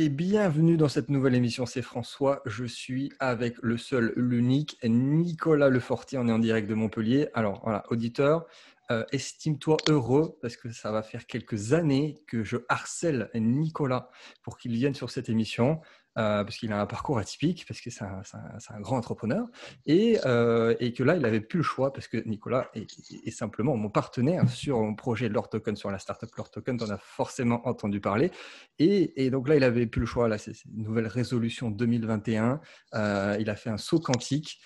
et bienvenue dans cette nouvelle émission. C'est François. Je suis avec le seul, l'unique Nicolas Lefortier. On est en direct de Montpellier. Alors voilà, auditeur, euh, estime-toi heureux parce que ça va faire quelques années que je harcèle Nicolas pour qu'il vienne sur cette émission. Euh, parce qu'il a un parcours atypique, parce que c'est un, grand entrepreneur, euh, et, que là, il n'avait plus le choix, parce que Nicolas est, simplement mon partenaire sur mon projet Lord Token, sur la startup Lord Token, on a forcément entendu parler. Et, donc là, il n'avait plus le choix, là, c'est une nouvelle résolution 2021, euh, il a fait un saut quantique,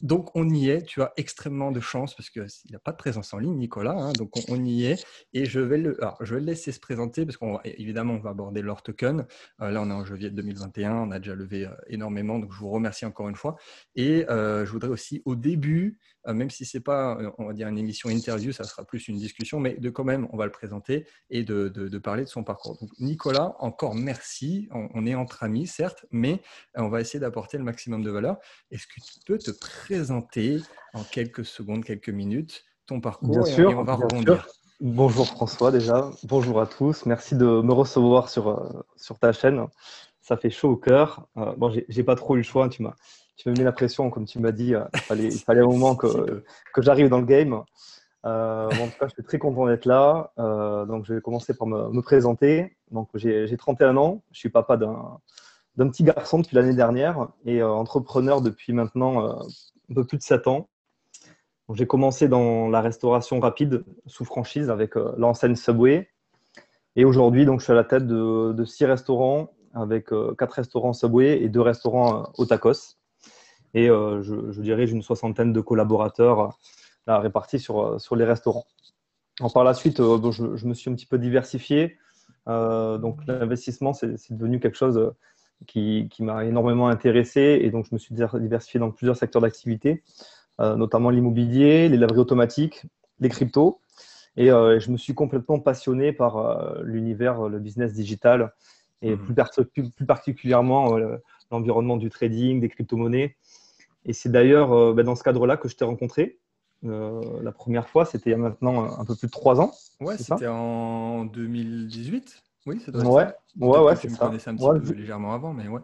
donc on y est, tu as extrêmement de chance, parce qu'il n'a pas de présence en ligne, Nicolas, hein, donc on, y est, et je vais, le, je vais le laisser se présenter, parce qu'évidemment, on, on va aborder Lord Token, là on est en janvier 2021, on a déjà levé euh, énormément, donc je vous remercie encore une fois. Et euh, je voudrais aussi au début, euh, même si ce n'est pas, on va dire, une émission interview, ça sera plus une discussion, mais de quand même, on va le présenter et de, parler de son parcours. Donc Nicolas, encore merci. On, est entre amis, certes, mais on va essayer d'apporter le maximum de valeur. Est-ce que tu peux te présenter en quelques secondes, quelques minutes, ton parcours bien sûr, on va rebondir Bonjour François déjà, bonjour à tous, merci de me recevoir sur, sur ta chaîne ça fait chaud au cœur. Euh, bon, j'ai pas trop eu le choix. Tu m'as, tu mis la pression, comme tu m'as dit. Euh, il, fallait, il fallait un moment que, que j'arrive dans le game. Euh, en tout cas, je suis très content d'être là. donc, je vais commencer par me, me présenter. Donc, j'ai 31 ans. Je suis papa d'un d'un petit garçon depuis l'année dernière et entrepreneur depuis maintenant un peu plus de 7 ans. J'ai commencé dans la restauration rapide sous franchise avec l'enseigne Subway. Et aujourd'hui, donc, je suis à la tête de, de six restaurants avec euh, quatre restaurants Subway et deux restaurants euh, au tacos. Et euh, je, je dirige une soixantaine de collaborateurs répartis sur, sur les restaurants. par la suite, je, me suis un petit peu diversifié. donc l'investissement, c'est devenu quelque chose qui, qui m'a énormément intéressé. Et donc je me suis diversifié dans plusieurs secteurs d'activité, notamment l'immobilier, les laveries automatiques, les cryptos. Et je me suis complètement passionné par l'univers, le business digital et mhm. plus, plus, particulièrement euh, l'environnement du trading, des crypto-monnaies. Et c'est d'ailleurs euh, bah, dans ce cadre-là que je t'ai rencontré. Euh, la première fois, c'était il y a maintenant un peu plus de trois ans. Ouais, c'était en 2018. Oui, c'est ouais, ouais, ouais, Tu me connaissais un petit peu légèrement avant, mais ouais.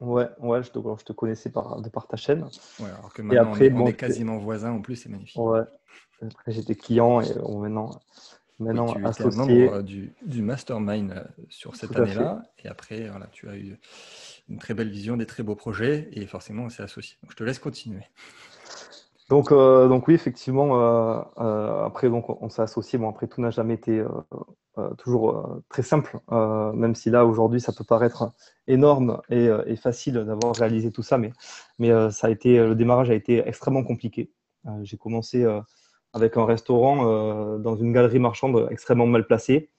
Ouais, ouais, je te, je te connaissais par, de par ta chaîne. Ouais, alors que maintenant, après, on, est, quasiment voisins en plus, c'est magnifique. Ouais. Après, j'étais client et maintenant, maintenant tu associé. membre du, du, mastermind euh, sur cette année-là. Et après, voilà, tu as eu une très belle vision, des très beaux projets et forcément, on s'est associé. Donc, je te laisse continuer. Donc, euh, donc oui, effectivement, euh, après, donc, on s'est associé. Bon, après, tout n'a jamais été toujours très simple, même si là, aujourd'hui, ça peut paraître énorme et, et facile d'avoir réalisé tout ça, mais, mais ça a été, le démarrage a été extrêmement compliqué. J'ai commencé avec un restaurant euh, dans une galerie marchande extrêmement mal placée.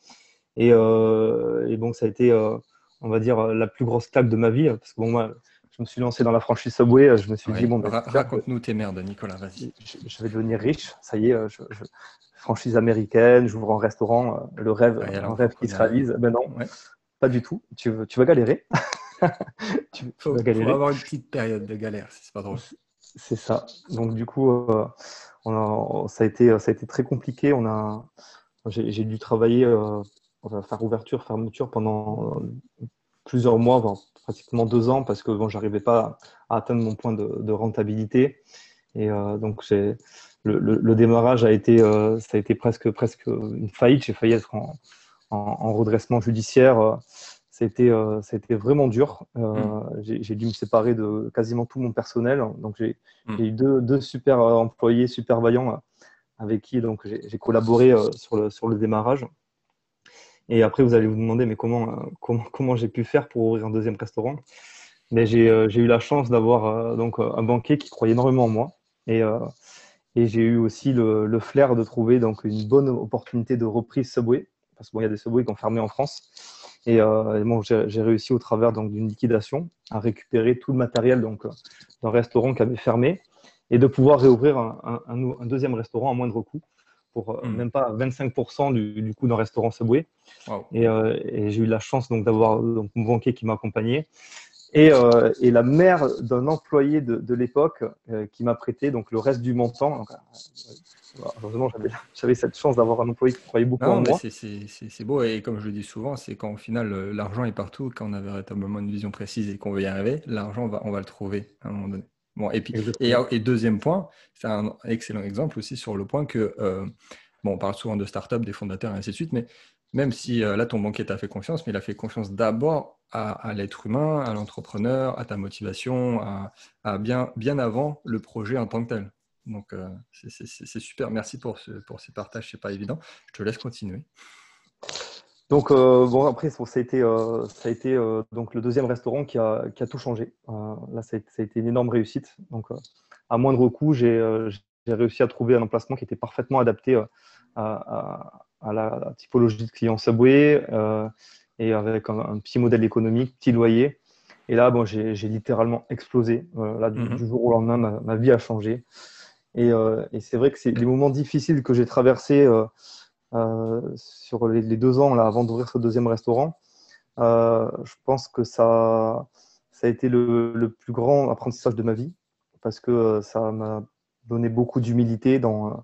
Et, euh, donc, ça a été, euh, on va dire, la plus grosse claque de ma vie. Parce que bon, moi, je me suis lancé dans la franchise Subway. Je me suis dit, bon, ben, raconte-nous tes merdes, Nicolas, vas-y. Je, vais devenir riche. Ça y est, franchise américaine, j'ouvre un restaurant, le rêve, un rêve qui se réalise. Ben non, pas du tout. Tu, tu vas galérer. tu, faut, vas galérer. Faut avoir une petite période de galère, c'est pas drôle. C'est ça. Donc du coup, ça, a été, ça a été très compliqué. On a, j'ai, dû travailler, euh, faire ouverture, fermeture pendant euh, plusieurs mois, pratiquement deux ans, parce que bon, j'arrivais pas à atteindre mon point de, rentabilité. Et euh, donc, j'ai, le, démarrage a été, ça a été presque, presque une faillite. J'ai failli être en, en redressement judiciaire. C'était euh, vraiment dur. Euh, mm. J'ai dû me séparer de quasiment tout mon personnel. Donc, j'ai mm. eu deux, deux, super euh, employés, super vaillants, avec qui j'ai collaboré sur, le, sur le démarrage. Et après, vous allez vous demander, mais comment, comment, comment j'ai pu faire pour ouvrir un deuxième restaurant? Mais J'ai eu la chance d'avoir donc un banquier qui croyait énormément en moi. Et, j'ai eu aussi le, flair de trouver donc, une bonne opportunité de reprise Subway. Parce qu'il y a des Subway qui ont fermé en France. Et, euh, bon, j'ai réussi au travers d'une liquidation à récupérer tout le matériel donc euh, d'un restaurant qui avait fermé et de pouvoir réouvrir un, deuxième restaurant à moindre coût pour euh, hmm. même pas 25% du, du, coût d'un restaurant Subway. Et, et j'ai eu la chance donc d'avoir mon banquier qui m'a accompagné et, et, la mère d'un employé de, de l'époque qui m'a prêté donc le reste du montant, heureusement, j'avais cette chance d'avoir un employé qui croyait beaucoup en moi. C'est beau et comme je le dis souvent, c'est quand au final l'argent est partout, quand on a véritablement une vision précise et qu'on veut y arriver, l'argent, on va, on va le trouver à un moment donné. Bon, et, puis, et, deuxième point, c'est un excellent exemple aussi sur le point que, euh, bon, on parle souvent de start-up, des fondateurs et ainsi de suite, mais même si euh, là, ton banquier t'a fait confiance, mais il a fait confiance d'abord à, l'être humain, à l'entrepreneur, à ta motivation, à, bien, bien avant le projet en tant que tel. Donc, euh, c'est super. Merci pour, ce, pour ces partages. Ce n'est pas évident. Je te laisse continuer. Donc, euh, bon, après, ça a été, ça a été donc le deuxième restaurant qui a, qui a tout changé. là, ça a, été une énorme réussite. Donc, à moindre coût, j'ai réussi à trouver un emplacement qui était parfaitement adapté à à la typologie de client Subway euh, et avec un, petit modèle économique, petit loyer. Et là, bon, j'ai littéralement explosé. Euh, là, mhm. du, jour au lendemain, ma, vie a changé. Et, euh, et c'est vrai que c'est les moments difficiles que j'ai traversés sur les, deux ans là, avant d'ouvrir ce deuxième restaurant. je pense que ça, ça a été le, le, plus grand apprentissage de ma vie parce que ça m'a donné beaucoup d'humilité dans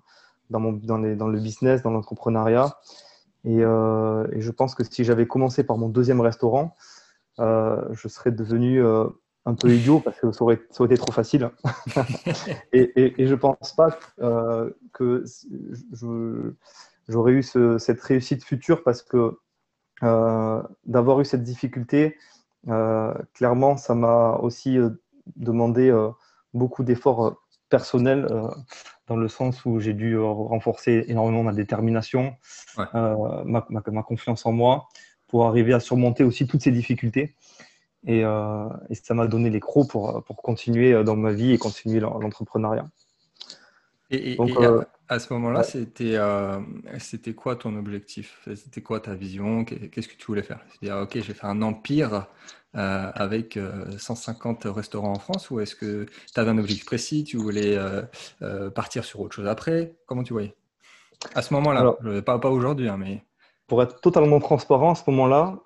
dans, mon, dans, les, dans le business, dans l'entrepreneuriat. Et, euh, et, je pense que si j'avais commencé par mon deuxième restaurant, euh, je serais devenu euh, un peu idiot parce que ça aurait, ça aurait été trop facile. et, et, je ne pense pas euh, que j'aurais eu ce, cette réussite future parce que euh, d'avoir eu cette difficulté, clairement, ça m'a aussi demandé beaucoup d'efforts personnels dans le sens où j'ai dû euh, renforcer énormément ma détermination, euh, ma, ma, confiance en moi, pour arriver à surmonter aussi toutes ces difficultés. Et, euh, et ça m'a donné les crocs pour, pour continuer dans ma vie et continuer l'entrepreneuriat. Et, à, ce moment-là, c'était c'était quoi ton objectif? C'était quoi ta vision? Qu'est-ce que tu voulais faire? C'est-à-dire, ok, j'ai fait un empire euh, avec 150 euh, restaurants en France ou est-ce que tu avais un objectif précis? Tu voulais euh, partir sur autre chose après? Comment tu voyais? À ce moment-là, pas, pas aujourd'hui, hein, mais. Pour être totalement transparent, à ce moment-là,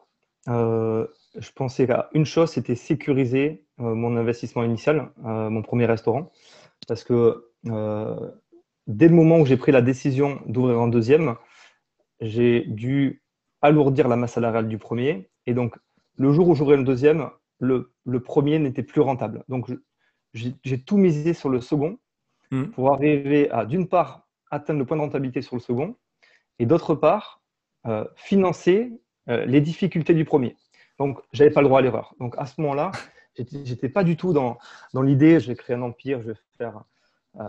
je pensais à une chose, c'était sécuriser mon investissement initial, mon premier restaurant. Parce que dès le moment où j'ai pris la décision d'ouvrir un deuxième, j'ai dû alourdir la masse salariale du premier. Et donc, le jour où j'ouvrais le deuxième, le, premier n'était plus rentable. Donc, j'ai tout misé sur le second hmm. pour arriver à, d'une part, atteindre le point de rentabilité sur le second, et d'autre part, euh, financer euh, les difficultés du premier. Donc, je n'avais pas le droit à l'erreur. Donc, à ce moment-là, j'étais pas du tout dans, dans l'idée, je vais créer un empire, je vais faire euh,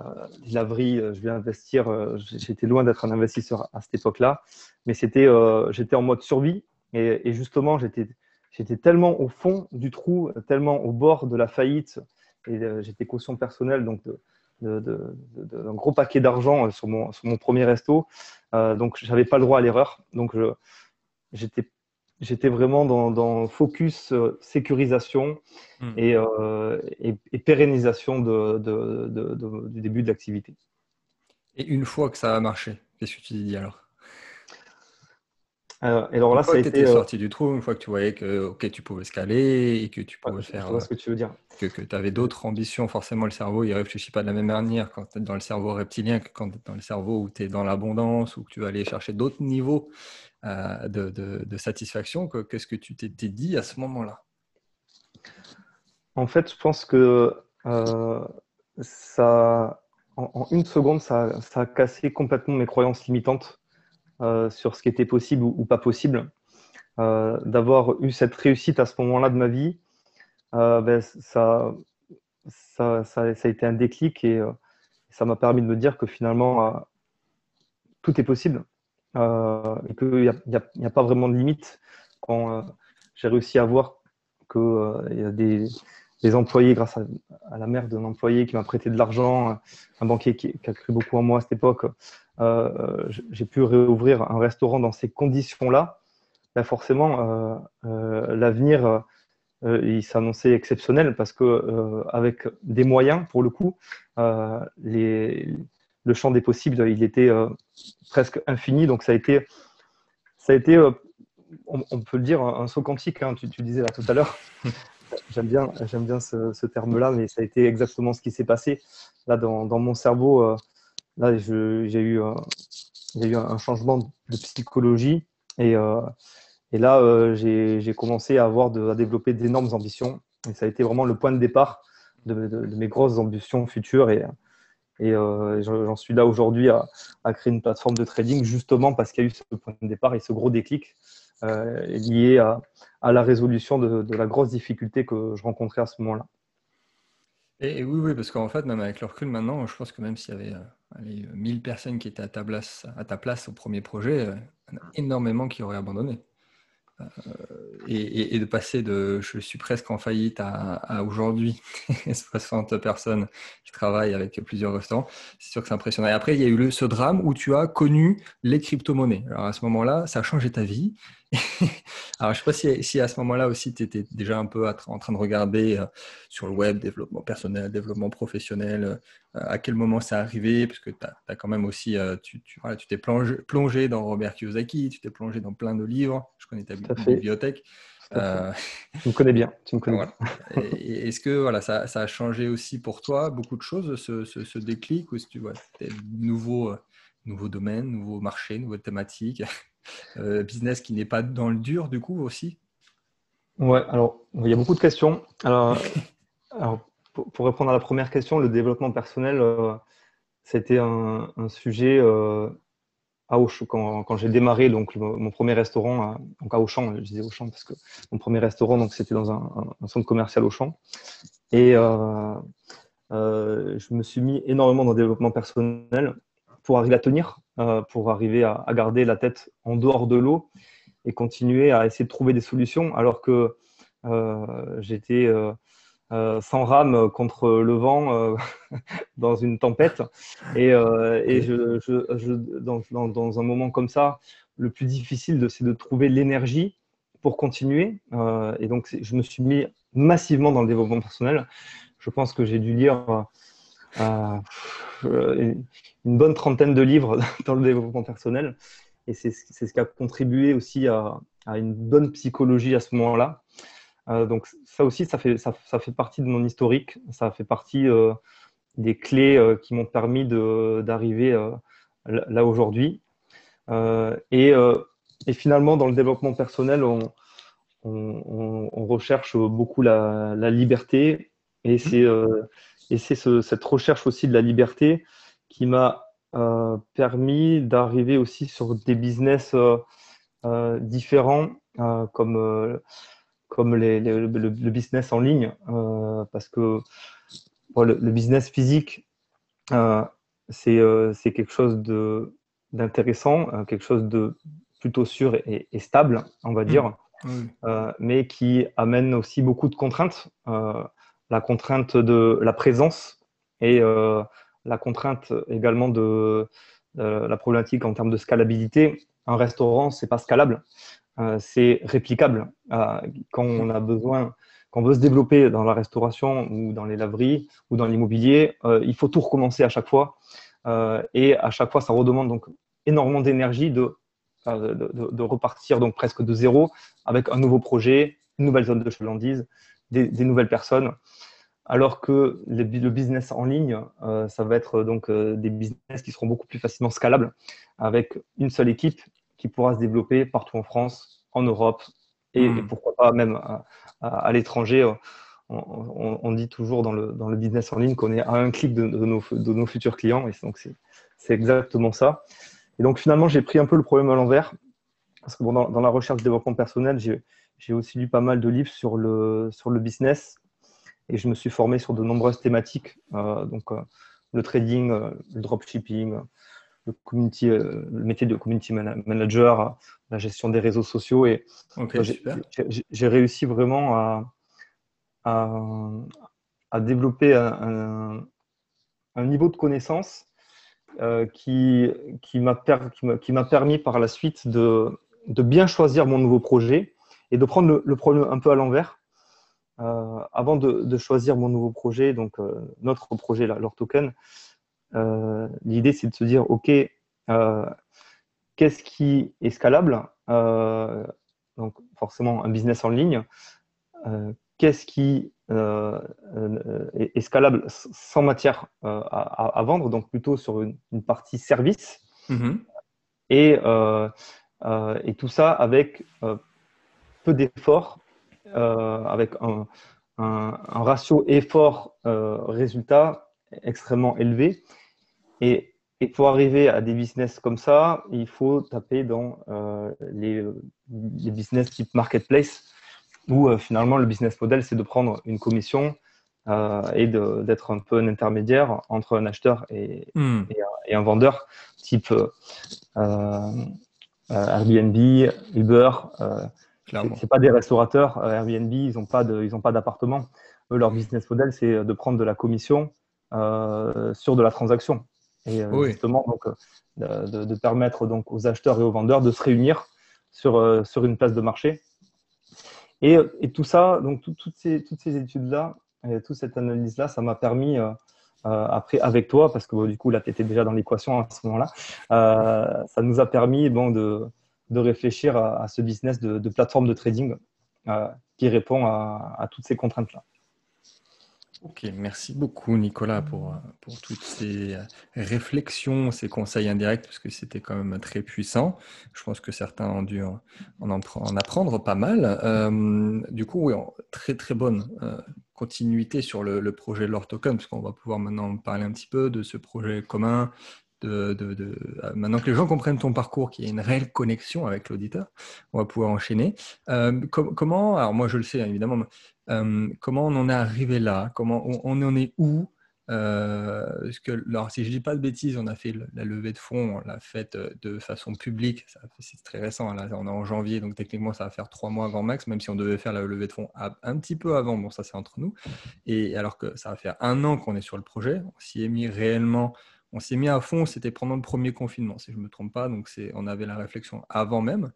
de laverie, je vais investir. j'étais loin d'être un investisseur à cette époque-là, mais c'était, j'étais en mode survie. Et, justement, j'étais j'étais tellement au fond du trou, tellement au bord de la faillite, et euh, j'étais caution personnelle donc d'un gros paquet d'argent euh, sur mon, sur mon premier resto. Euh, donc, je n'avais pas le droit à l'erreur. Donc, j'étais j'étais vraiment dans, focus sécurisation hmm. et, et, pérennisation de, du début de l'activité. Et une fois que ça a marché, qu'est-ce que tu dis alors? Euh, et alors là, ça a été euh, sorti du trou une fois que tu voyais que ok, tu pouvais scaler et que tu pouvais faire. Je vois ce que tu veux dire. Que, que tu avais d'autres ambitions. Forcément, le cerveau, il réfléchit pas de la même manière quand tu es dans le cerveau reptilien que quand tu es dans le cerveau où tu es dans l'abondance ou que tu vas aller chercher d'autres niveaux euh, de, de, satisfaction. Qu'est-ce que tu t'es dit à ce moment-là En fait, je pense que ça, en, une seconde, ça, ça a cassé complètement mes croyances limitantes euh, sur ce qui était possible ou, pas possible. Euh, d'avoir eu cette réussite à ce moment-là de ma vie, euh, ben, ça, ça, ça, a été un déclic et ça m'a permis de me dire que finalement, tout est possible et qu'il n'y a, pas vraiment de limite quand j'ai réussi à voir qu'il y a des, des, employés, grâce à, la mère d'un employé qui m'a prêté de l'argent, un banquier qui, a cru beaucoup en moi à cette époque, euh, j'ai pu réouvrir un restaurant dans ces conditions-là, ben forcément, euh, euh, l'avenir, il s'annonçait exceptionnel parce que avec des moyens, pour le coup, les, le champ des possibles, il était presque infini. Donc ça a été, ça a été on, peut le dire, un saut quantique, hein, tu, disais là tout à l'heure. J'aime bien, j'aime bien ce, terme-là, mais ça a été exactement ce qui s'est passé. Là, dans, mon cerveau, là, j'ai eu, eu un changement de psychologie et, et là, j'ai commencé à avoir à développer d'énormes ambitions. Et ça a été vraiment le point de départ de, mes grosses ambitions futures. Et, j'en suis là aujourd'hui à, créer une plateforme de trading justement parce qu'il y a eu ce point de départ et ce gros déclic euh, lié à, à, la résolution de, la grosse difficulté que je rencontrais à ce moment-là. Et, oui, oui, parce qu'en fait, même avec le recul maintenant, je pense que même s'il y avait allez, 1000 personnes qui étaient à ta place, à au premier projet, euh, il y en a énormément qui auraient abandonné. Euh, et, de passer de je suis presque en faillite à, aujourd'hui 60 personnes qui travaillent avec plusieurs restaurants, c'est sûr que c'est impressionnant. Et après, il y a eu ce drame où tu as connu les crypto-monnaies. Alors à ce moment-là, ça a changé ta vie. Alors, je ne sais pas si, à ce moment-là aussi, tu étais déjà un peu en train de regarder euh, sur le web, développement personnel, développement professionnel, euh, à quel moment c'est arrivé, parce que tu as, quand même aussi, euh, tu t'es plongé, plongé, dans Robert Kiyosaki, tu t'es plongé dans plein de livres, je connais ta bibliothèque. Tu me connais bien. Tu me connais Est-ce que voilà, ça, a changé aussi pour toi? Beaucoup de choses, ce, déclic, ou est-ce que tu vois, nouveau, nouveau domaine, nouveau marché, nouvelle thématique? Euh, business qui n'est pas dans le dur, du coup, aussi? Ouais, alors, il y a beaucoup de questions. Alors, pour, répondre à la première question, le développement personnel, euh, c'était un, sujet euh, à Auchan, quand, j'ai démarré donc, mon premier restaurant, à, donc à Auchan, je disais Auchan parce que mon premier restaurant, donc, c'était dans un, centre commercial Auchan. Et je me suis mis énormément dans le développement personnel pour arriver à tenir, euh, pour arriver à, garder la tête en dehors de l'eau et continuer à essayer de trouver des solutions alors que euh, j'étais euh, sans rame contre le vent dans une tempête. Et, et je, je, dans, dans, un moment comme ça, le plus difficile, c'est de trouver l'énergie pour continuer. et donc, je me suis mis massivement dans le développement personnel. Je pense que j'ai dû lire une bonne trentaine de livres dans le développement personnel. Et c'est ce qui a contribué aussi à, une bonne psychologie à ce moment-là. Euh, donc ça aussi, ça fait, ça, fait partie de mon historique. Ça fait partie euh, des clés qui m'ont permis d'arriver là aujourd'hui. Et, et, finalement, dans le développement personnel, on, on, on recherche beaucoup la, la liberté. Et c'est et c'est cette recherche aussi de la liberté qui m'a euh, permis d'arriver aussi sur des business euh, euh, différents comme, comme le, business en ligne. parce que le, business physique, c'est quelque chose d'intéressant, quelque chose de plutôt sûr et, stable, on va mmh. dire, mais qui amène aussi beaucoup de contraintes la contrainte de la présence et euh, la contrainte également de la problématique en termes de scalabilité. Un restaurant, c'est pas scalable, euh, c'est réplicable. Euh, quand on a besoin, quand on veut se développer dans la restauration ou dans les laveries ou dans l'immobilier, il faut tout recommencer à chaque fois. et à chaque fois, ça redemande donc énormément d'énergie de, de, repartir donc presque de zéro avec un nouveau projet, une nouvelle zone de chalandise, des, nouvelles personnes. Alors que le business en ligne, euh, ça va être donc euh, des business qui seront beaucoup plus facilement scalables avec une seule équipe qui pourra se développer partout en France, en Europe et, hmm. pourquoi pas même à, l'étranger. On, dit toujours dans le, dans le, business en ligne qu'on est à un clic de, nos, de nos, futurs clients et donc c'est exactement ça. Et donc finalement, j'ai pris un peu le problème à l'envers parce que dans, dans, la recherche de développement personnel, j'ai j'ai aussi lu pas mal de livres sur le, sur le business et je me suis formé sur de nombreuses thématiques, euh, donc euh, le trading, euh, le dropshipping, le, community, le métier de community manager, la gestion des réseaux sociaux. Et j'ai réussi vraiment à, à, développer un, un, niveau de connaissance qui, qui m'a permis par la suite de, de bien choisir mon nouveau projet et de prendre le, problème un peu à l'envers. Euh, avant de, choisir mon nouveau projet, donc euh, notre projet, leur token, euh, l'idée c'est de se dire, OK, qu'est-ce qui est scalable Donc forcément un business en ligne. qu'est-ce qui est, scalable sans matière à, vendre, donc plutôt sur une, partie service. Mm-hmm. Et, et, tout ça avec peu d'efforts, avec un, un, ratio effort-résultat extrêmement élevé. Et, pour arriver à des business comme ça, il faut taper dans euh, les, business type marketplace, où euh, finalement le business model, c'est de prendre une commission euh, et d'être un peu un intermédiaire entre un acheteur et, hmm. et, un vendeur, type Airbnb, Uber. C'est pas des restaurateurs. Airbnb, ils n'ont pas d'appartement. Leur business model, c'est de prendre de la commission euh, sur de la transaction. Et euh, justement, donc, euh, de, permettre donc, aux acheteurs et aux vendeurs de se réunir sur, sur une place de marché. Et, et tout ça, donc toutes ces, toutes ces études-là, et toute cette analyse-là, ça m'a permis, après avec toi, parce que du coup, là, tu étais déjà dans l'équation à ce moment-là, ça nous a permis bon, de, de réfléchir à, ce business de, de, plateforme de trading qui répond à, toutes ces contraintes-là. Ok, merci beaucoup Nicolas pour, toutes ces réflexions, ces conseils indirects, parce que c'était quand même très puissant. Je pense que certains ont dû en, en, apprendre pas mal. Euh, du coup, oui, très très bonne euh, continuité sur le, le projet Lord Token, parce qu'on va pouvoir maintenant parler un petit peu de ce projet commun, euh, maintenant que les gens comprennent ton parcours, qu'il y a une réelle connexion avec l'auditeur, on va pouvoir enchaîner. Euh, comment, alors moi je le sais évidemment, euh, comment on en est arrivé là? Comment on, en est où? Euh, que, alors, si je dis pas de bêtises, on a fait la levée de fonds, on l'a faite de façon publique. C'est très récent. Là, on est en janvier, donc techniquement, ça va faire trois mois grand max, même si on devait faire la levée de fonds un petit peu avant. Bon, ça, c'est entre nous. Et alors que ça va faire un an qu'on est sur le projet, on s'y est mis réellement on s'est mis à fond, c'était pendant le premier confinement, si je ne me trompe pas. Donc, on avait la réflexion avant même.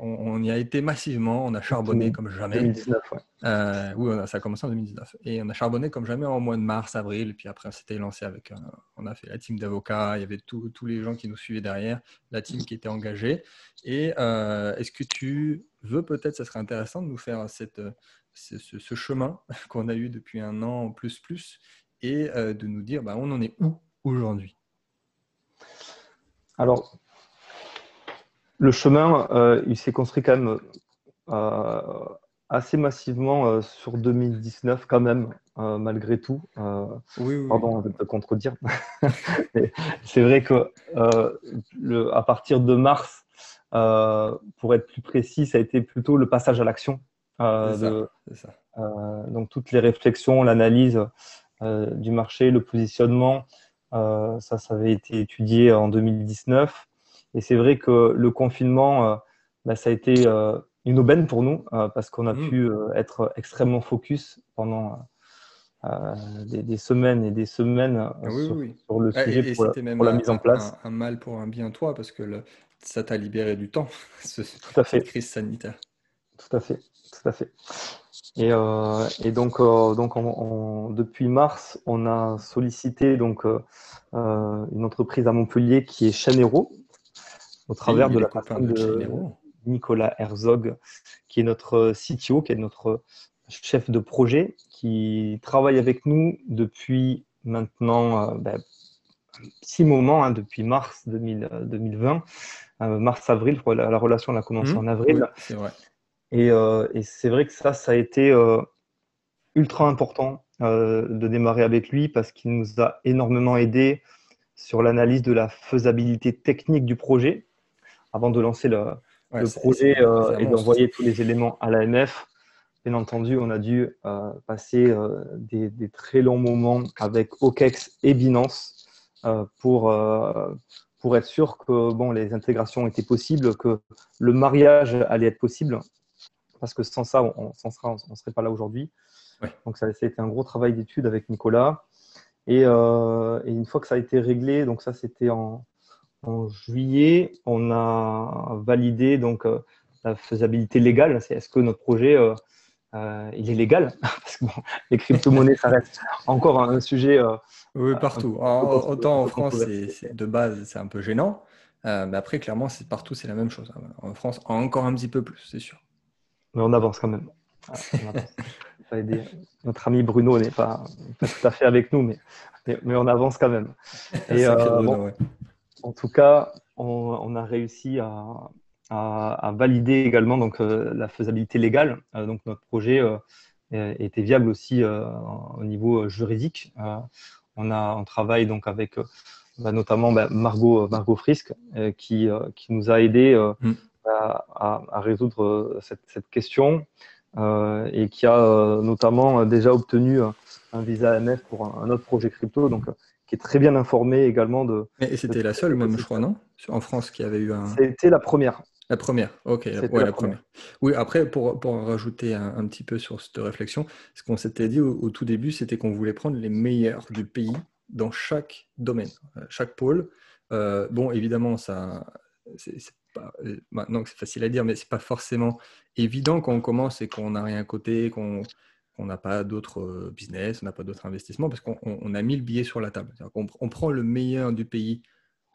on, y a été massivement, on a charbonné comme jamais. 2019, euh, oui, ça a commencé en 2019. Et on a charbonné comme jamais en mois de mars, avril. Puis après, on s'était lancé avec. on a fait la team d'avocats, il y avait tous les gens qui nous suivaient derrière, la team qui était engagée. Et euh, est-ce que tu veux peut-être, ça serait intéressant de nous faire cette, ce, chemin qu'on a eu depuis un an plus plus et euh, de nous dire bah, on en est où aujourd'hui Alors, le chemin, euh, il s'est construit quand même euh, assez massivement euh, sur 2019 quand même, malgré tout. Pardon de te contredire. c'est vrai que le, à partir de mars, pour être plus précis, ça a été plutôt le passage à l'action. donc toutes les réflexions, l'analyse du marché, le positionnement, ça, ça avait été étudié en 2019. Et c'est vrai que le confinement, euh, bah, ça a été euh, une aubaine pour nous parce qu'on a mmh. pu être extrêmement focus pendant des, semaines et des semaines ah sur, le sujet pour, la, mise en place. Un, un, mal pour un bien, toi, parce que le, ça t'a libéré du temps, ce, Tout à fait. cette crise sanitaire. Tout à fait. Tout à fait. Et, euh, et donc, euh, donc depuis mars, on a sollicité donc, euh, une entreprise à Montpellier qui est Chanero, au travers de la personne de, Nicolas Herzog, qui est notre CTO, qui est notre chef de projet, qui travaille avec nous depuis maintenant ben, six moments, hein, depuis mars 2020, mars-avril, la, relation a commencé mmh. en avril. c'est vrai. Euh, et, c'est vrai que ça, ça a été euh, ultra important euh, de démarrer avec lui parce qu'il nous a énormément aidé sur l'analyse de la faisabilité technique du projet avant de lancer le, projet et d'envoyer tous les éléments à l'AMF. Bien entendu, on a dû passer des, des, très longs moments avec OKEX et Binance pour, pour être sûr que bon, les intégrations étaient possibles, que le mariage allait être possible parce que sans ça, on ne serait pas là aujourd'hui. Donc, ça, a été un gros travail d'étude avec Nicolas. Euh, et, une fois que ça a été réglé, donc ça, c'était en, juillet, on a validé donc, euh, la faisabilité légale. C'est est-ce que notre projet euh, il est légal? Parce que les crypto-monnaies, ça reste encore un sujet. oui, partout. autant en France, de base, c'est un peu gênant. mais après, clairement, c'est partout, c'est la même chose. En France, encore un petit peu plus, c'est sûr mais on avance quand même. pas aider. Notre ami Bruno n'est pas, tout à fait avec nous, mais, mais, on avance quand même. Et, euh, En tout cas, on, a réussi à, à, valider également donc, euh, la faisabilité légale. Euh, donc notre projet était viable aussi au niveau juridique. on, a, on travaille donc avec bah, notamment bah, Margot, Margot Frisk qui, qui nous a aidé mm. À, à, résoudre cette, cette question. Euh, et qui a euh, notamment déjà obtenu un visa AMF pour un, autre projet crypto, donc qui est très bien informé également de. Et c'était la seule, même, je crois, non? En France, qui avait eu un. C'était la première. La première, ok, ouais, la, première. Oui, après, pour, pour rajouter un, petit peu sur cette réflexion, ce qu'on s'était dit au, tout début, c'était qu'on voulait prendre les meilleurs du pays dans chaque domaine, euh, chaque pôle. bon, évidemment, ça, c'est euh, maintenant que c'est facile à dire, mais c'est pas forcément évident quand on commence et qu'on n'a rien à côté, qu'on n'a pas d'autres euh, business, on n'a pas d'autres investissements, parce qu'on a mis le billet sur la table. On, prend le meilleur du pays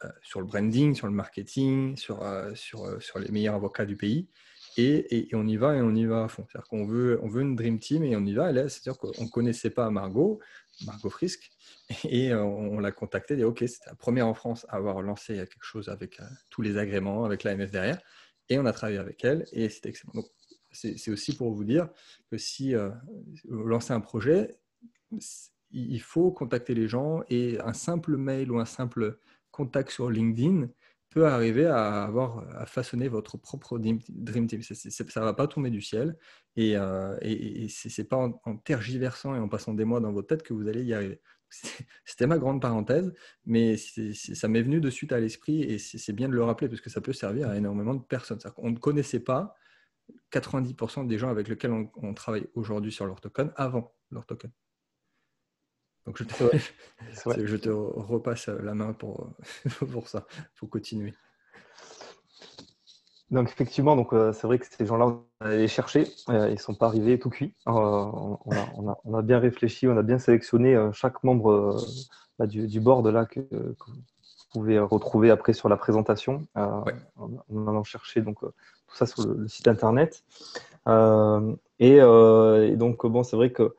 euh, sur le branding, sur le marketing, sur les meilleurs avocats du pays, et, et, on y va et on y va à fond. C'est-à-dire qu'on veut, on veut une dream team et on y va. C'est-à-dire qu'on ne connaissait pas Margot, Margot Frisk, et euh, on, l'a contacté, dit OK, c'était la première en France à avoir lancé quelque chose avec euh, tous les agréments, avec l'AMF derrière. Et on a travaillé avec elle et c'était excellent. Donc, c'est aussi pour vous dire que si euh, vous lancez un projet, il faut contacter les gens et un simple mail ou un simple contact sur LinkedIn arriver à avoir à façonner votre propre dream team. ça va pas tomber du ciel et, et, ce n'est pas en, en, tergiversant et en passant des mois dans votre tête que vous allez y arriver. C'était ma grande parenthèse, mais ça m'est venu de suite à l'esprit et c'est bien de le rappeler parce que ça peut servir à énormément de personnes. On ne connaissait pas 90% des gens avec lesquels on, travaille aujourd'hui sur leur token avant leur token. Donc je te, je te repasse la main pour, pour ça, pour continuer. Donc effectivement, donc euh, c'est vrai que ces gens-là, on a les chercher, euh, ils ne sont pas arrivés tout cuits. Euh, on, a, bien réfléchi, on a bien sélectionné chaque membre bah, du, board là que, vous pouvez retrouver après sur la présentation. En, allant chercher donc tout ça sur le, site internet. Et, donc bon, c'est vrai que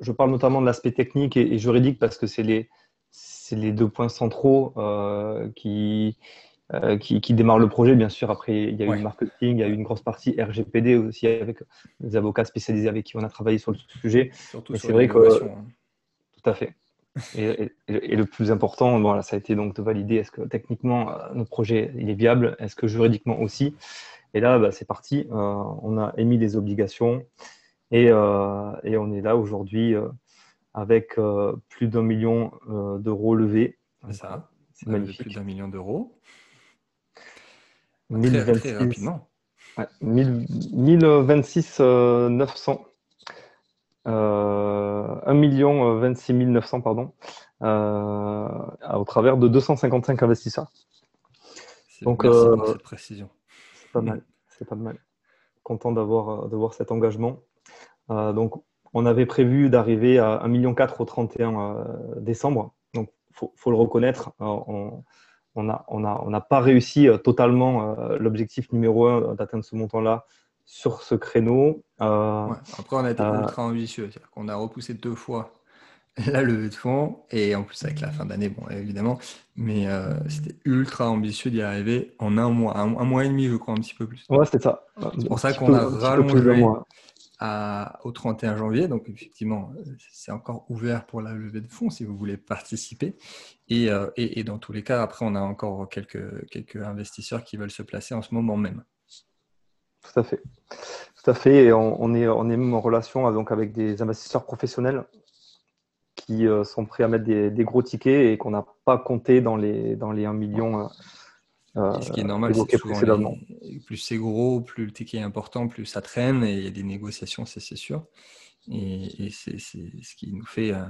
je, parle notamment de l'aspect technique et, et, juridique parce que c'est les, les deux points centraux qui euh, qui, qui, démarre le projet. Bien sûr, après, il y a eu le marketing, il y a eu une grosse partie RGPD aussi avec des avocats spécialisés avec qui on a travaillé sur le sujet. Surtout c'est vrai que. Hein. Tout à fait. Et, le plus important, bon, ça a été donc de valider est-ce que techniquement euh, notre projet il est viable, est-ce que juridiquement aussi. Et là, bah, c'est parti. Euh, on a émis des obligations et, et on est là aujourd'hui avec plus d'un million d'euros levés. C'est ça. C'est magnifique. Plus d'un million d'euros. 1026, rapidement. 1026 900. 1 million 26 900, pardon, euh, au travers de 255 investisseurs. Donc, euh, cette précision. C'est pas mal. C'est pas mal. Content d'avoir euh, de voir cet engagement. Donc, on avait prévu d'arriver à 1,4 million au 31 décembre. Donc, il faut, faut, le reconnaître. On, on n'a on a, on pas réussi euh, totalement euh, l'objectif numéro un d'atteindre ce montant-là sur ce créneau. Euh, après, on a été ultra ambitieux. On a repoussé deux fois la levée de fonds, et en plus avec la fin d'année, bon, évidemment, mais c'était ultra ambitieux d'y arriver en un mois, un, mois et demi, je crois, un petit peu plus. Ouais, c'était ça. C'est pour ça qu'on a rallongé au 31 janvier. Donc, effectivement, c'est encore ouvert pour la levée de fonds si vous voulez participer. Euh, et, dans tous les cas, après, on a encore quelques, quelques investisseurs qui veulent se placer en ce moment même. Tout à fait. Tout à fait. Et on, est, on est même en relation donc, avec des investisseurs professionnels qui euh, sont prêts à mettre des, gros tickets et qu'on n'a pas compté dans les, dans les 1 million. Euh, ce qui est normal, c'est plus c'est gros, plus le ticket est important, plus ça traîne et il y a des négociations, c'est sûr. Et, c'est ce qui nous fait euh,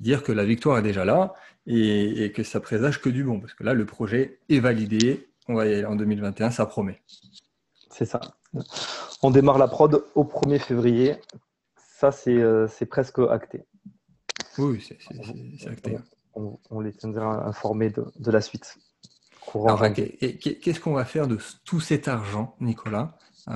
dire que la victoire est déjà là et, que ça présage que du bon. Parce que là, le projet est validé. On va y aller en 2021, ça promet. C'est ça. On démarre la prod au 1er février. Ça, c'est euh, presque acté. Oui, c'est acté. On, les tiendra informés de, de la suite. Courant Qu'est-ce qu'on va faire de tout cet argent, Nicolas?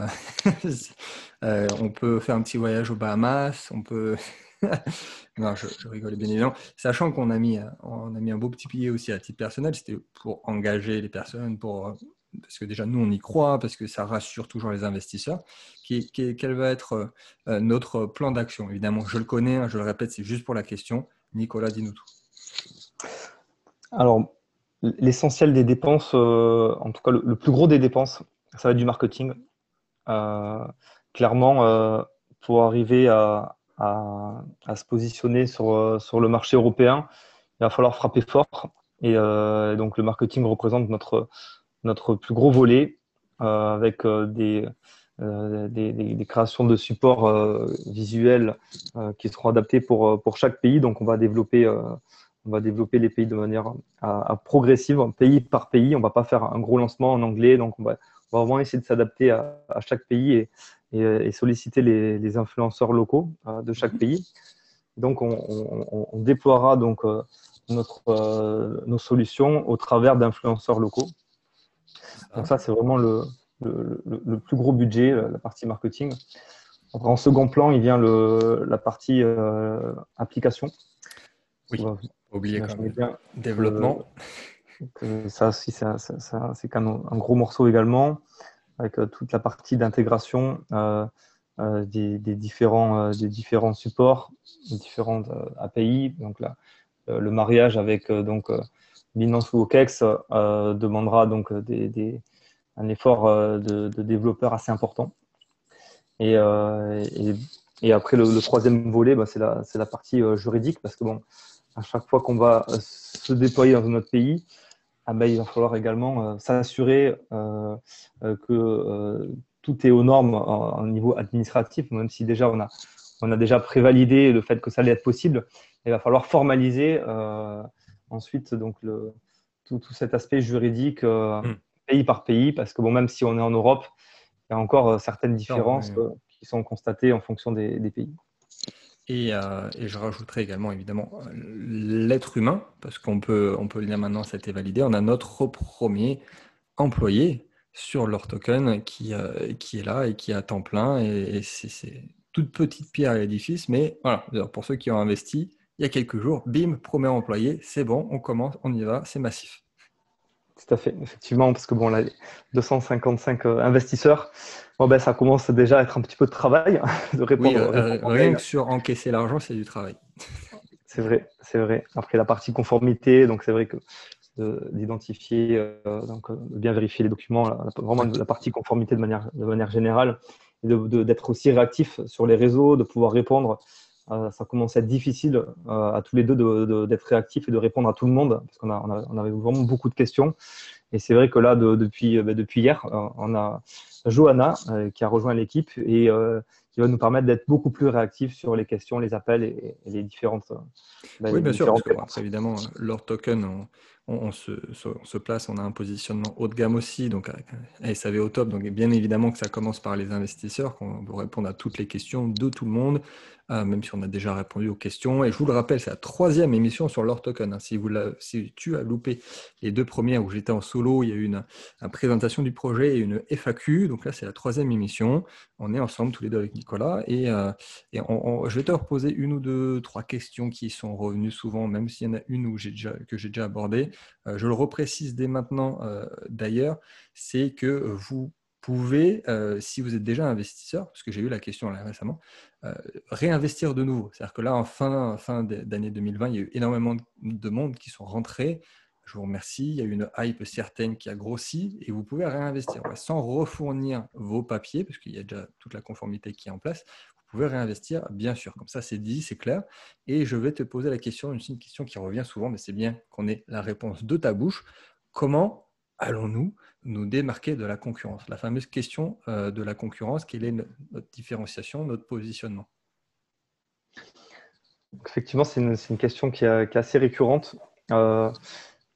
On peut faire un petit voyage aux Bahamas, on peut. non, je, je, rigole bien évidemment. Sachant qu'on a mis, on a mis un beau petit billet aussi à titre personnel, c'était pour engager les personnes, pour parce que déjà nous on y croit, parce que ça rassure toujours les investisseurs, qui, quel va être euh, notre plan d'action? Évidemment, je le connais, hein, je le répète, c'est juste pour la question. Nicolas, dis-nous tout. Alors, l'essentiel des dépenses, euh, en tout cas le, plus gros des dépenses, ça va être du marketing. Euh, clairement, pour arriver à, se positionner sur, sur le marché européen, il va falloir frapper fort. Et donc le marketing représente notre, notre plus gros volet euh, avec euh, euh, des, des, créations de supports visuels qui seront adaptés pour, pour chaque pays. Donc, on va développer on va développer les pays de manière à, progressive, pays par pays. On ne va pas faire un gros lancement en anglais. Donc, on va, vraiment essayer de s'adapter à, chaque pays et, et, solliciter les, influenceurs locaux de chaque mhm. pays. Donc, on, on déploiera donc, notre, nos solutions au travers d'influenceurs locaux. Donc ça, c'est vraiment le, le, plus gros budget, euh, la partie marketing. en second plan, il vient le, la partie euh, application. Oui, oublier quand même. Développement. ça aussi, c'est quand même un gros morceau également, avec euh, toute la partie d'intégration des, différents, des différents supports, des différentes API. Donc là, le mariage avec donc, Binance ou OKEx euh, demandera donc des, un effort euh, de, développeur assez important. Et, euh, et, après, le, troisième volet, bah, c'est la, la, partie juridique parce que bon, à chaque fois qu'on va se déployer dans un autre pays, ah bah, il va falloir également s'assurer que tout est aux normes au niveau administratif, même si déjà on a, on a déjà prévalidé le fait que ça allait être possible. Il va falloir formaliser ensuite donc le, tout, cet aspect juridique euh, hmm. pays par pays, parce que bon, même si on est en Europe, il y a encore euh, certaines différences euh, qui sont constatées en fonction des, pays. Et, et, je rajouterai également évidemment l'être humain, parce qu'on peut, on peut maintenant, ça a été validé. On a notre premier employé sur leur token qui, qui est là et qui est à temps plein. Et, c'est toute petite pierre à l'édifice, mais voilà, pour ceux qui ont investi, il y a quelques jours, bim, premier employé, c'est bon, on commence, on y va, c'est massif. Tout à fait, effectivement, parce que bon, là, 255 euh, investisseurs, bon, ben, ça commence déjà à être un petit peu de travail de répondre. Oui, euh, rien que sur encaisser l'argent, c'est du travail. C'est vrai, c'est vrai. Après la partie conformité, donc c'est vrai que d'identifier, euh, donc de bien vérifier les documents, vraiment la partie conformité de manière, de manière générale, et d'être aussi réactif sur les réseaux, de pouvoir répondre euh, ça commence à être difficile euh, à tous les deux d'être réactifs et de répondre à tout le monde, parce qu'on on avait vraiment beaucoup de questions. Et c'est vrai que là, depuis, bah, depuis hier, euh, on a Johanna qui a rejoint l'équipe et qui va nous permettre d'être beaucoup plus réactifs sur les questions, les appels et, les différentes. Bah, oui, bien sûr, parce que, évidemment, leur token, on, se, place, on a un positionnement haut de gamme aussi, donc un SAV au top. Donc bien évidemment que ça commence par les investisseurs, qu'on veut répondre à toutes les questions de tout le monde, euh, même si on a déjà répondu aux questions. Et je vous le rappelle, c'est la troisième émission sur leur token. Hein. Si, vous si tu as loupé les deux premières où j'étais en solo, il y a eu une, présentation du projet et une FAQ. Donc là, c'est la troisième émission. On est ensemble tous les deux avec Nicolas. Et, euh, je vais te reposer une ou deux, trois questions qui sont revenues souvent, même s'il y en a une où déjà, que j'ai déjà abordée. Euh, je le reprécise dès maintenant euh, d'ailleurs, c'est que vous pouvez, euh, si vous êtes déjà investisseur, parce que j'ai eu la question récemment, réinvestir de nouveau. C'est-à-dire que là, en fin, fin d'année 2020, il y a eu énormément de monde qui sont rentrés. Je vous remercie. Il y a eu une hype certaine qui a grossi et vous pouvez réinvestir sans refournir vos papiers, parce qu'il y a déjà toute la conformité qui est en place pouvez réinvestir, bien sûr. Comme ça, c'est dit, c'est clair. Et je vais te poser la question, une question qui revient souvent, mais c'est bien qu'on ait la réponse de ta bouche. Comment allons-nous nous démarquer de la concurrence? La fameuse question euh, de la concurrence, quelle est notre différenciation, notre positionnement? Effectivement, c'est une, question qui est, assez récurrente. Euh,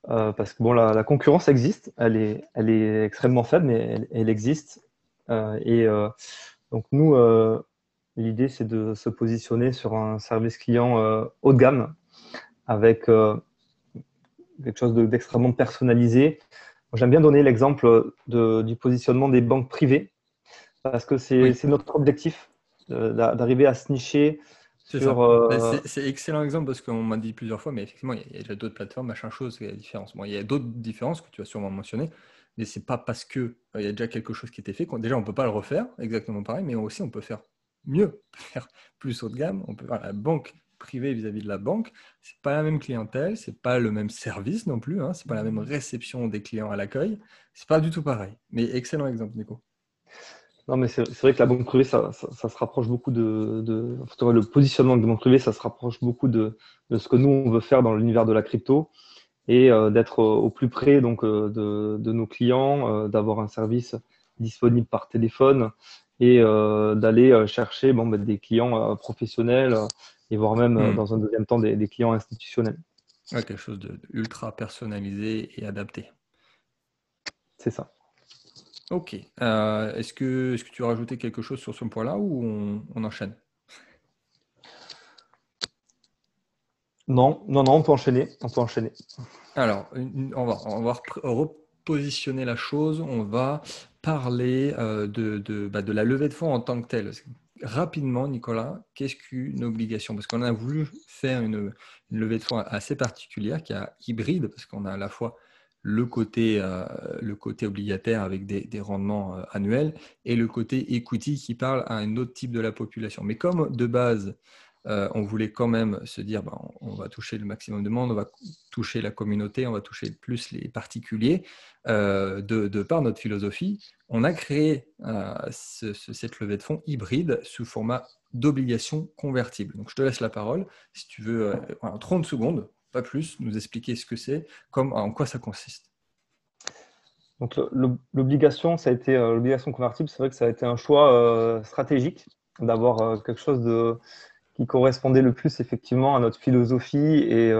euh, parce que bon, la, concurrence existe, elle est, extrêmement faible, mais elle, elle existe. et donc nous, L'idée, c'est de se positionner sur un service client euh, haut de gamme avec euh, quelque chose d'extrêmement personnalisé, J'aime bien donner l'exemple du positionnement des banques privées parce que c'est notre objectif d'arriver à se nicher euh, c'est excellent exemple parce qu'on m'a dit plusieurs fois, mais effectivement, il y a, déjà d'autres plateformes, machin chose, il y a différence. il y a d'autres différences que tu as sûrement mentionné, mais c'est pas parce que euh, il y a déjà quelque chose qui était fait. Déjà, on peut pas le refaire exactement pareil, mais aussi on peut faire mieux, plus haut de gamme. On peut faire la banque privée vis-à-vis de la banque, c'est pas la même clientèle, c'est pas le même service non plus, hein, c'est pas la même réception des clients à l'accueil, c'est pas du tout pareil. Mais excellent exemple, Nico. Non, mais c'est vrai que la banque privée, ça, se rapproche beaucoup de, de le positionnement de la banque privée, ça se rapproche beaucoup de, ce que nous, on veut faire dans l'univers de la crypto et euh, d'être au plus près donc, euh, de, de nos clients, euh, d'avoir un service disponible par téléphone et d'aller chercher bon, ben, des clients professionnels et voire même hmm. dans un deuxième temps des, des clients institutionnels. quelque chose d'ultra personnalisé et adapté. C'est ça. Ok. Euh, est-ce, que, est-ce que tu veux rajouter quelque chose sur ce point-là ou on, enchaîne? Non, non, non, on peut enchaîner. On peut enchaîner. Alors, on va, on va repositionner la chose. On va parler euh, bah, de la levée de fonds en tant que telle. Rapidement, Nicolas, qu'est-ce qu'une obligation? Parce qu'on a voulu faire une, levée de fonds assez particulière qui est hybride, parce qu'on a à la fois le côté, euh, obligataire avec des, rendements euh, annuels et le côté equity qui parle à un autre type de la population. Mais comme de base, euh, on voulait quand même se dire ben, on va toucher le maximum de monde, on va toucher la communauté, on va toucher plus les particuliers, de, par notre philosophie, on a créé cette levée de fonds hybride sous format d'obligation convertible. Donc je te laisse la parole si tu veux, en 30 secondes pas plus, nous expliquer ce que c'est, en quoi ça consiste. Donc l'obligation, ça a été euh, l'obligation convertible, c'est vrai que ça a été un choix euh, stratégique d'avoir euh, quelque chose de qui correspondait le plus effectivement à notre philosophie et,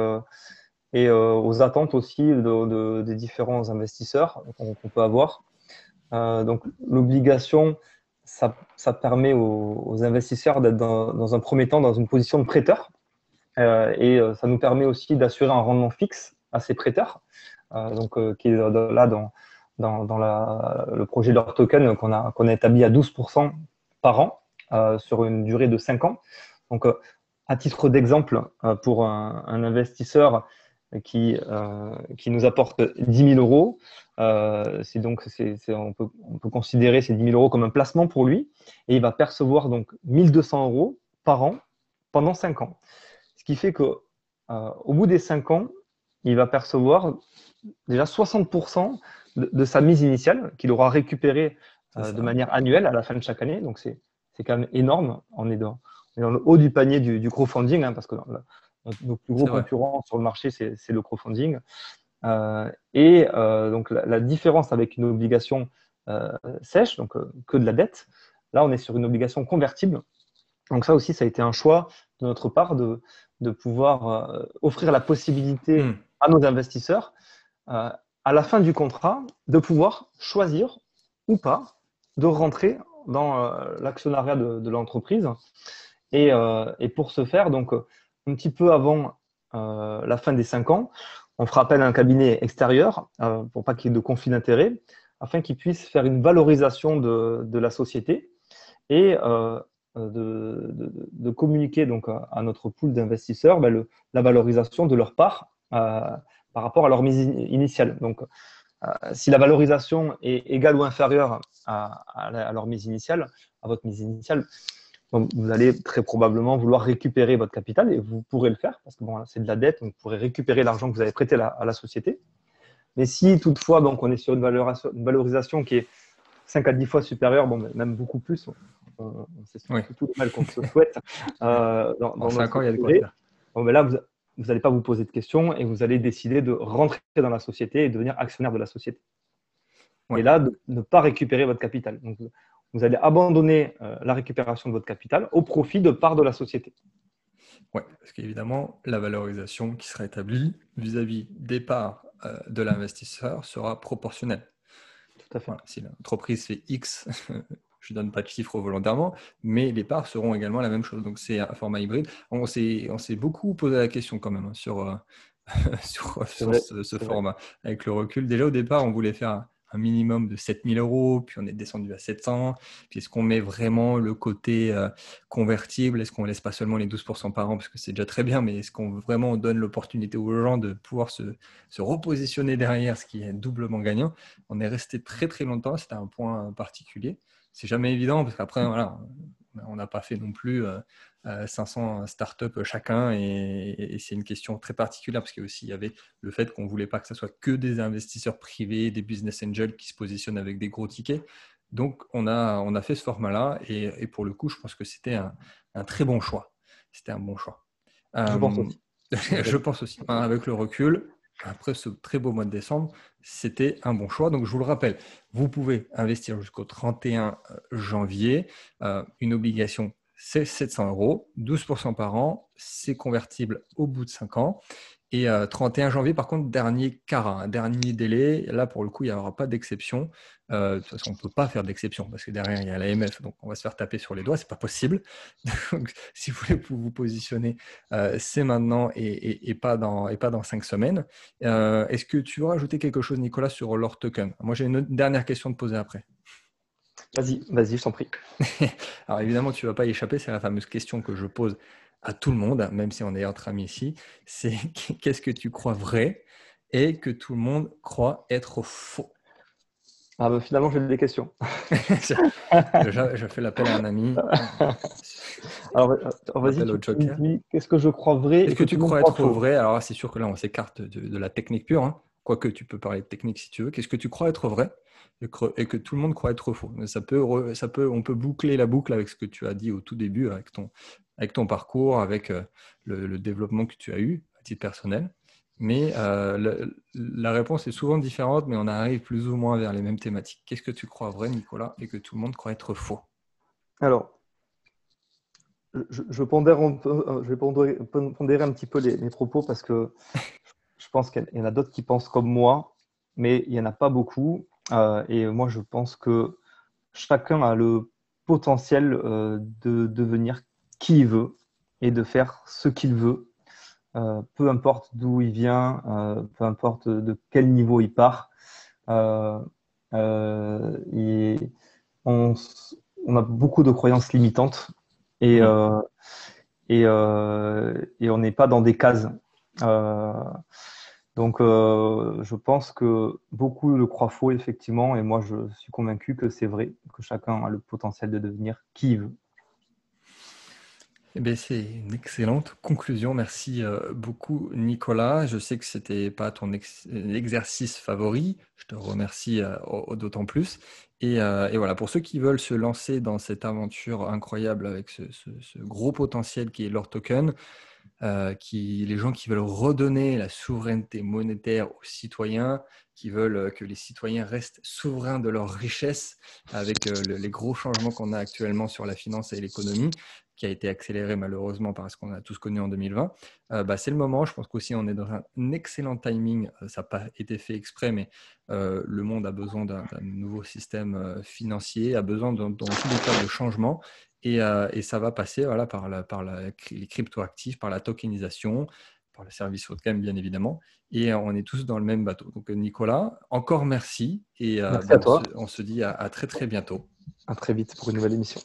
et aux attentes aussi des différents investisseurs qu'on peut avoir. donc l'obligation, ça, permet aux, investisseurs d'être dans, un premier temps dans une position de prêteur euh, et euh, ça nous permet aussi d'assurer un rendement fixe à ces prêteurs, euh, donc, qui est là dans, le projet de leur token qu'on a, a établi à 12% par an sur une durée de 5 ans. Donc, à titre d'exemple, pour un, un, investisseur qui, qui nous apporte 10 000 euros, c'est donc, on, peut, on, peut, considérer ces 10 000 euros comme un placement pour lui, et il va percevoir donc 1200 euros par an pendant 5 ans. Ce qui fait qu'au euh, bout des 5 ans, il va percevoir déjà 60% de, sa mise initiale qu'il aura récupérée euh, de manière annuelle à la fin de chaque année. Donc, c'est quand même énorme. On est dans, dans, le haut du panier du, crowdfunding, hein, parce que nos plus gros concurrents sur le marché, c'est le crowdfunding. Euh, et donc, la, différence avec une obligation sèche, donc que de la dette, là, on est sur une obligation convertible. Donc, ça aussi, ça a été un choix de notre part de, de pouvoir euh, offrir la possibilité hmm. à nos investisseurs, euh, à la fin du contrat, de pouvoir choisir ou pas de rentrer dans euh, l'actionnariat de, l'entreprise. Et, pour ce faire, donc un petit peu avant la fin des cinq ans, on fera appel à un cabinet extérieur pour pas qu'il y ait de conflit d'intérêts, afin qu'il puisse faire une valorisation de, la société et euh, de, communiquer donc à, notre pool d'investisseurs ben, la valorisation de leur part euh, par rapport à leur mise initiale. Donc, euh, si la valorisation est égale ou inférieure à, leur mise initiale, à votre mise initiale, vous allez très probablement vouloir récupérer votre capital et vous pourrez le faire parce que bon, c'est de la dette, donc vous pourrez récupérer l'argent que vous avez prêté à la, société. Mais si toutefois donc, on est sur une valorisation, une valorisation qui est 5 à 10 fois supérieure, bon, même beaucoup plus, c'est tout le mal qu'on se souhaite. Euh, dans, dans 5 ans, il y a des bon, ben Là, vous n'allez pas vous poser de questions et vous allez décider de rentrer dans la société et devenir actionnaire de la société. Et là, de ne pas récupérer votre capital. Donc, vous allez abandonner euh, la récupération de votre capital au profit de part de la société. Oui, parce qu'évidemment, la valorisation qui sera établie vis-à-vis des parts euh, de l'investisseur sera proportionnelle. Tout à fait. si l'entreprise fait X je ne donne pas de chiffres volontairement, mais les parts seront également la même chose. Donc c'est un format hybride. On s'est beaucoup posé la question quand même hein, sur, euh, sur, ce, format. Avec le recul, déjà au départ, on voulait faire un minimum de 7000 euros, puis on est descendu à 700. Puis est-ce qu'on met vraiment le côté euh, convertible? Est-ce qu'on laisse pas seulement les 12% par an? Parce que c'est déjà très bien, mais est-ce qu'on vraiment donne l'opportunité aux gens de pouvoir se, se, repositionner derrière, ce qui est doublement gagnant? On est resté très très longtemps, c'était un point particulier. C'est jamais évident parce qu'après, voilà, on n'a pas fait non plus 500 euh, startups chacun et, c'est une question très particulière parce qu'il y, y avait le fait qu'on ne voulait pas que ce soit que des investisseurs privés, des business angels qui se positionnent avec des gros tickets. Donc, on a, on a fait ce format-là et, pour le coup, je pense que c'était un, très bon choix. C'était un bon choix. Je pense euh, aussi. je pense aussi. Avec le recul, après ce très beau mois de décembre, c'était un bon choix. Donc, je vous le rappelle, vous pouvez investir jusqu'au 31 euh, janvier. Euh, une obligation, c'est 700 euros, 12% par an. C'est convertible au bout de 5 ans. Et 31 euh, janvier, par contre, dernier un dernier délai. Là, pour le coup, il n'y aura pas d'exception. Euh, de toute façon, on ne peut pas faire d'exception parce que derrière, il y a l'AMF, donc on va se faire taper sur les doigts, c'est pas possible. Donc, si vous voulez vous positionner, euh, c'est maintenant et, pas dans, et pas dans cinq semaines. Est-ce que tu veux rajouter quelque chose, Nicolas, sur leur token Moi, j'ai une dernière question de poser après. Vas-y, vas-y, je t'en prie. Alors évidemment, tu ne vas pas y échapper, c'est la fameuse question que je pose à tout le monde, même si on est entre amis ici, c'est qu'est-ce que tu crois vrai et que tout le monde croit être faux ah bah finalement, j'ai des questions. je, fais l'appel à un ami. Alors, vas-y, qu'est-ce que je crois vrai Qu'est-ce que, tu crois être vrai? Alors, c'est sûr que là, on s'écarte de, la technique pure. Hein. Quoique tu peux parler de technique si tu veux. Qu'est-ce que tu crois être vrai et que tout le monde croit être faux? Ça peut, ça peut, On peut boucler la boucle avec ce que tu as dit au tout début, avec ton, avec ton parcours, avec euh, le, développement que tu as eu à titre personnel. Mais euh, la réponse est souvent différente, mais on arrive plus ou moins vers les mêmes thématiques. Qu'est-ce que tu crois vrai, Nicolas, et que tout le monde croit être faux? Alors, je, un peu, euh, je vais pondérer, un petit peu les, mes propos parce que je pense qu'il y en a d'autres qui pensent comme moi, mais il n'y en a pas beaucoup. et moi, je pense que chacun a le potentiel de devenir qui il veut et de faire ce qu'il veut, euh, peu importe d'où il vient, euh, peu importe de quel niveau il part. Euh, on, a beaucoup de croyances limitantes et, et, et on n'est pas dans des cases. Donc, je pense que beaucoup le croient faux, effectivement, et moi, je suis convaincu que c'est vrai, que chacun a le potentiel de devenir qui il veut. Eh c'est une excellente conclusion. Merci euh, beaucoup, Nicolas. Je sais que ce n'était pas ton exercice favori. Je te remercie euh, d'autant plus. Euh, et, voilà, pour ceux qui veulent se lancer dans cette aventure incroyable avec ce, gros potentiel qui est leur token, qui, les gens qui veulent redonner la souveraineté monétaire aux citoyens, qui veulent que les citoyens restent souverains de leur richesse avec les gros changements qu'on a actuellement sur la finance et l'économie, qui a été accéléré malheureusement par ce qu'on a tous connu en 2020, euh, bah, c'est le moment. Je pense qu'aussi on est dans un excellent timing. Euh, ça n'a pas été fait exprès, mais euh, le monde a besoin d'un nouveau système financier, a besoin dans, tous les cas de changement. Et, ça va passer voilà, par, la, par la, les cryptoactifs, par la tokenisation, par le service haut de gamme, bien évidemment. Et on est tous dans le même bateau. Donc, Nicolas, encore merci. Et merci à toi. On, se, dit à, à très, très bientôt. À très vite pour une nouvelle émission.